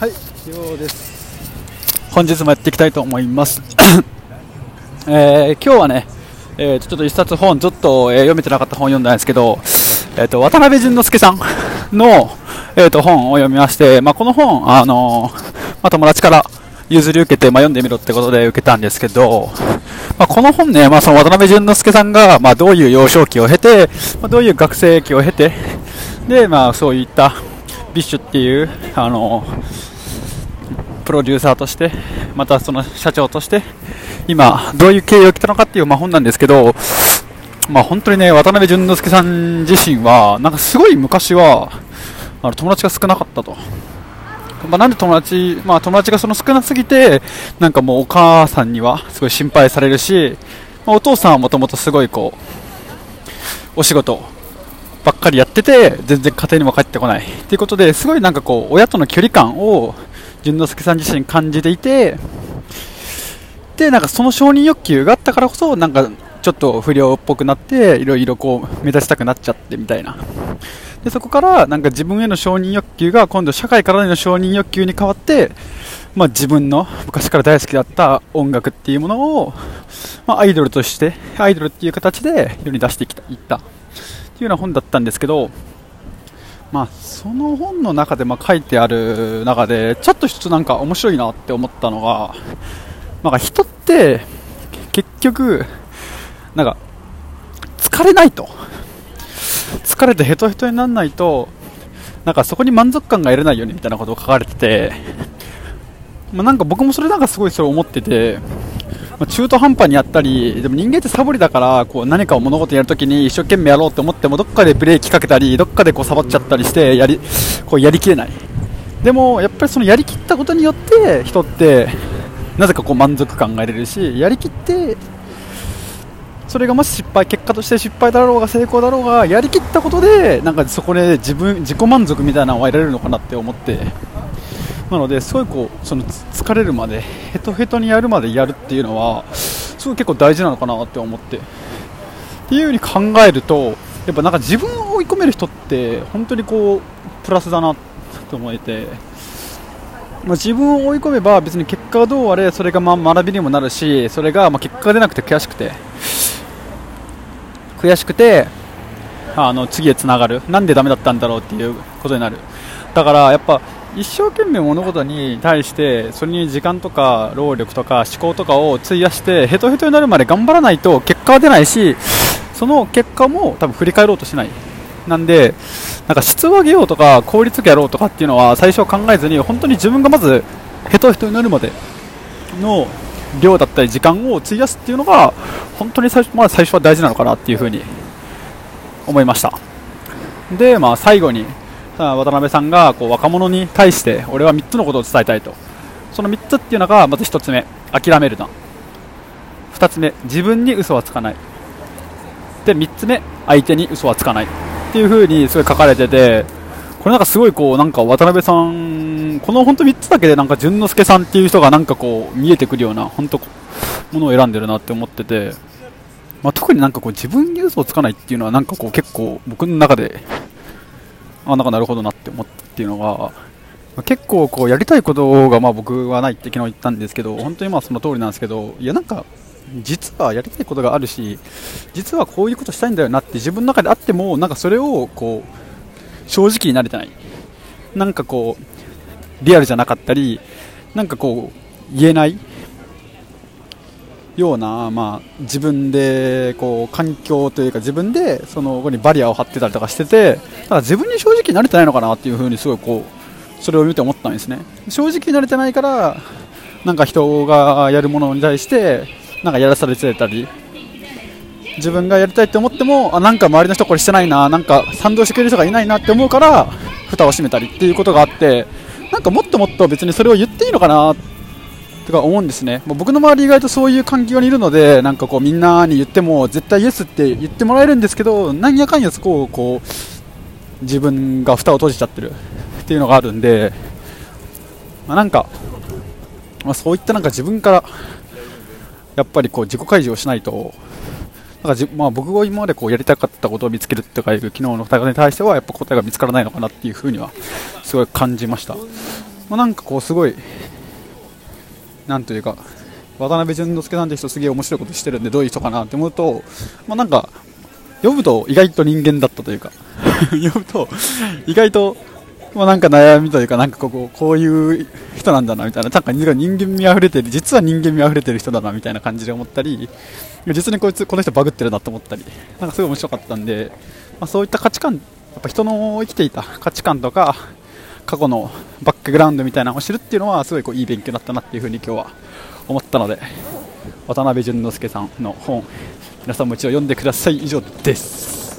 はい、ようです。本日もやっていきたいと思います。えー今日はね、えーちょっと一冊本、ちょっと、えー読めてなかった本読んだんですけど、えー、と渡辺淳之介さんの、えー、と本を読みまして、まあ、この本、あのーまあ、友達から譲り受けて、まあ、読んでみろってことで受けたんですけど、まあ、この本ね、まあ、その渡辺淳之介さんが、まあ、どういう幼少期を経て、まあ、どういう学生期を経て、で、まあ、そういったビッシュっていう、あのプロデューサーとして、またその社長として、今、どういう経緯を来たのかっていう、まあ、本なんですけど、まあ、本当にね、渡辺淳之介さん自身は、なんかすごい昔は、あの友達が少なかったと。まあ、なんで友達、まあ、友達がその少なすぎて、なんかもうお母さんにはすごい心配されるし、まあ、お父さんはもともとすごいこう、お仕事ばっかりやってて、全然家庭にも帰ってこない。っていうことで、すごいなんかこう、親との距離感を、淳之介さん自身感じていて、で、なんかその承認欲求があったからこそ、なんかちょっと不良っぽくなって、いろいろこう、目立ちたくなっちゃってみたいな。で、そこから、なんか自分への承認欲求が今度社会からの承認欲求に変わって、まあ自分の昔から大好きだった音楽っていうものを、まあアイドルとして、アイドルっていう形で世に出して、いった。ていうような本だったんですけど、まあ、その本の中でま書いてある中で、ちょっと一つなんか面白いなって思ったのが、なんか人って結局、なんか疲れないと。疲れてヘトヘトにならないと、なんかそこに満足感が得れないよねみたいなことを書かれてて、まあ、なんか僕もそれなんかすごいそれ思ってて、ま中途半端にやったり、でも人間ってサボりだから、こう何かを物事やるときに一生懸命やろうと思っても、どっかでブレーキかけたり、どっかでこうサボっちゃったりして、やり、こうやりきれない。でも、やっぱりそのやりきったことによって、人って、なぜかこう満足感が得れるし、やりきって、それがもし失敗、結果として失敗だろうが成功だろうが、やりきったことで、なんかそこで自分、自己満足みたいなのは得られるのかなって思って、なので、すごいこう、その疲れるまで、ヘトヘトにやるまでやるっていうのは、すごい結構大事なのかなって思って。っていうふうに考えると、やっぱなんか自分を追い込める人って、本当にこう、プラスだなと思えて、まあ、自分を追い込めば別に結果がどうあれ、それがまあ学びにもなるし、それがまあ結果が出なくて悔しくて、悔しくて、あの次へつながる、なんでダメだったんだろうっていうことになる。だからやっぱ一生懸命物事に対してそれに時間とか労力とか思考とかを費やしてヘトヘトになるまで頑張らないと結果は出ないしその結果も多分振り返ろうとしない。なんでなんか質を上げようとか効率よくやろうとかっていうのは最初は考えずに本当に自分がまずヘトヘトになるまでの量だったり時間を費やすっていうのが本当に最初,、まあ、最初は大事なのかなっていうふうに思いました。で、まあ、最後に渡辺さんがこう若者に対して俺は3つのことを伝えたいと。その3つっていうのがまず1つ目諦めるな。2つ目自分に嘘はつかない。で3つ目相手に嘘はつかない。っていう風にすごい書かれててこれなんかすごいこうなんか渡辺さんこの本当3つだけでなんか淳之介さんっていう人がなんかこう見えてくるような本当ものを選んでるなって思ってて。まあ、特になんかこう自分に嘘をつかないっていうのはなんかこう結構僕の中であなんかなるほどなって思ったっていうのが、結構こうやりたいことがまあ僕はないって昨日言ったんですけど本当にまあその通りなんですけどいやなんか実はやりたいことがあるし実はこういうことしたいんだよなって自分の中であってもなんかそれをこう正直になれてない。なんかこうリアルじゃなかったりなんかこう言えない。ような、まあ、自分でこう環境というか自分でその後にバリアを張ってたりとかしててだから自分に正直になれてないのかなっていうふうにすごいこうそれを見て思ったんですね。正直になれてないからなんか人がやるものに対してなんかやらされてたり自分がやりたいって思ってもあなんか周りの人これしてないななんか賛同してくれる人がいないなって思うから蓋を閉めたりっていうことがあってなんかもっともっと別にそれを言っていいのかなってとか思うんですね、もう僕の周り意外とそういう環境にいるのでなんかこうみんなに言っても絶対イエスって言ってもらえるんですけどなんやかんやそこをこう自分が蓋を閉じちゃってるっていうのがあるんで、まあ、なんか、まあ、そういったなんか自分からやっぱりこう自己開示をしないとなんかじ、まあ、僕が今までこうやりたかったことを見つけるとかいう機能の方に対してはやっぱ答えが見つからないのかなっていうふうにはすごい感じました、まあ、なんかこうすごいなんというか渡辺淳之介さんて人すげえ面白いことしてるんでどういう人かなって思うと、まあ、なんか読むと意外と人間だったというか 読むと意外とまあ、なんか悩みというか、なんかここ、こういう人なんだなみたいな、なんか人間味あふれてる、実は人間味あふれてる人だなみたいな感じで思ったり、実にこいつ、この人バグってるなと思ったり、なんかすごい面白かったんで、まあ、そういった価値観、やっぱ人の生きていた価値観とか、過去のバックグラウンドみたいなのを知るっていうのは、すごいこういい勉強だったなっていうふうに今日は思ったので、渡辺淳之介さんの本、皆さんも一度読んでください。以上です。